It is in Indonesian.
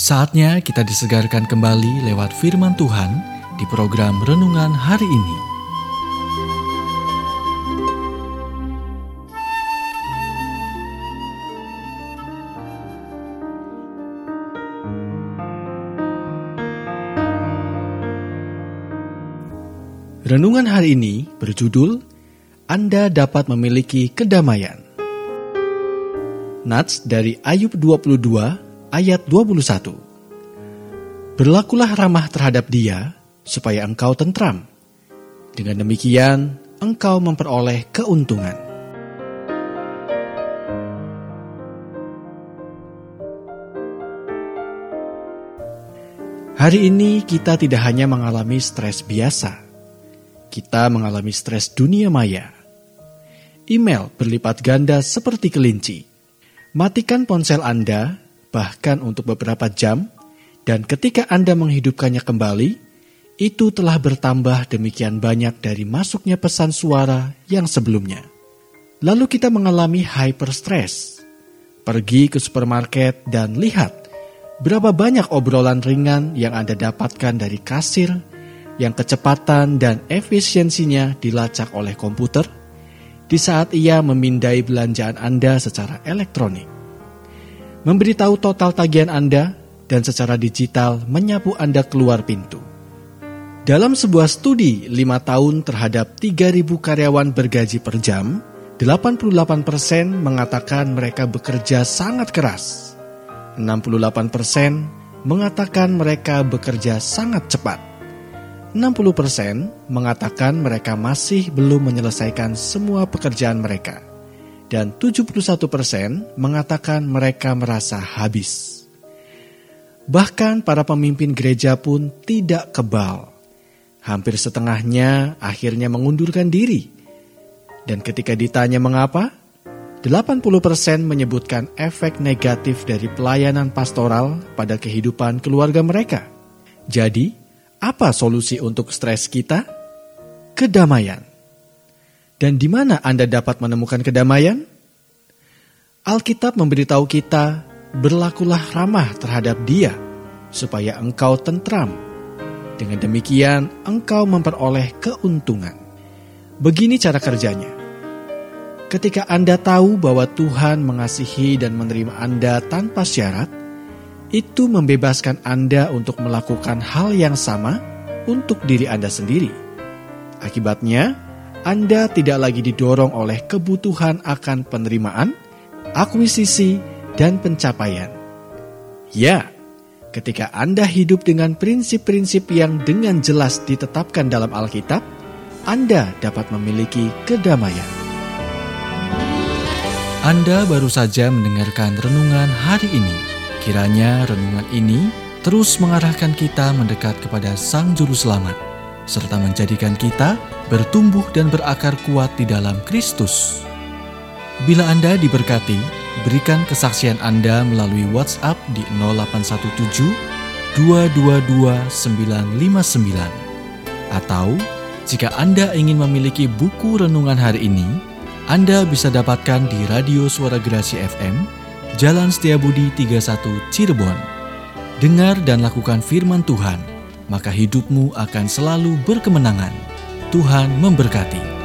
Saatnya kita disegarkan kembali lewat firman Tuhan di program renungan hari ini. Renungan hari ini berjudul Anda dapat memiliki kedamaian. Nats dari Ayub 22 ayat 21. Berlakulah ramah terhadap dia, supaya engkau tentram. Dengan demikian, engkau memperoleh keuntungan. Hari ini kita tidak hanya mengalami stres biasa, kita mengalami stres dunia maya. Email berlipat ganda seperti kelinci. Matikan ponsel Anda bahkan untuk beberapa jam, dan ketika Anda menghidupkannya kembali, itu telah bertambah demikian banyak dari masuknya pesan suara yang sebelumnya. Lalu kita mengalami hyperstress. Pergi ke supermarket dan lihat berapa banyak obrolan ringan yang Anda dapatkan dari kasir yang kecepatan dan efisiensinya dilacak oleh komputer di saat ia memindai belanjaan Anda secara elektronik memberitahu total tagihan Anda, dan secara digital menyapu Anda keluar pintu. Dalam sebuah studi 5 tahun terhadap 3.000 karyawan bergaji per jam, 88% mengatakan mereka bekerja sangat keras. 68% mengatakan mereka bekerja sangat cepat. 60% mengatakan mereka masih belum menyelesaikan semua pekerjaan mereka dan 71% persen mengatakan mereka merasa habis. Bahkan para pemimpin gereja pun tidak kebal. Hampir setengahnya akhirnya mengundurkan diri. Dan ketika ditanya mengapa, 80% persen menyebutkan efek negatif dari pelayanan pastoral pada kehidupan keluarga mereka. Jadi, apa solusi untuk stres kita? Kedamaian. Dan di mana Anda dapat menemukan kedamaian? Alkitab memberitahu kita, berlakulah ramah terhadap dia, supaya engkau tentram. Dengan demikian, engkau memperoleh keuntungan. Begini cara kerjanya. Ketika Anda tahu bahwa Tuhan mengasihi dan menerima Anda tanpa syarat, itu membebaskan Anda untuk melakukan hal yang sama untuk diri Anda sendiri. Akibatnya, anda tidak lagi didorong oleh kebutuhan akan penerimaan, akuisisi, dan pencapaian. Ya, ketika Anda hidup dengan prinsip-prinsip yang dengan jelas ditetapkan dalam Alkitab, Anda dapat memiliki kedamaian. Anda baru saja mendengarkan renungan hari ini. Kiranya renungan ini terus mengarahkan kita mendekat kepada Sang Juru Selamat, serta menjadikan kita bertumbuh dan berakar kuat di dalam Kristus. Bila Anda diberkati, berikan kesaksian Anda melalui WhatsApp di 0817 222 959 atau jika Anda ingin memiliki buku renungan hari ini, Anda bisa dapatkan di Radio Suara Gerasi FM, Jalan Setiabudi 31 Cirebon. Dengar dan lakukan firman Tuhan, maka hidupmu akan selalu berkemenangan. Tuhan memberkati.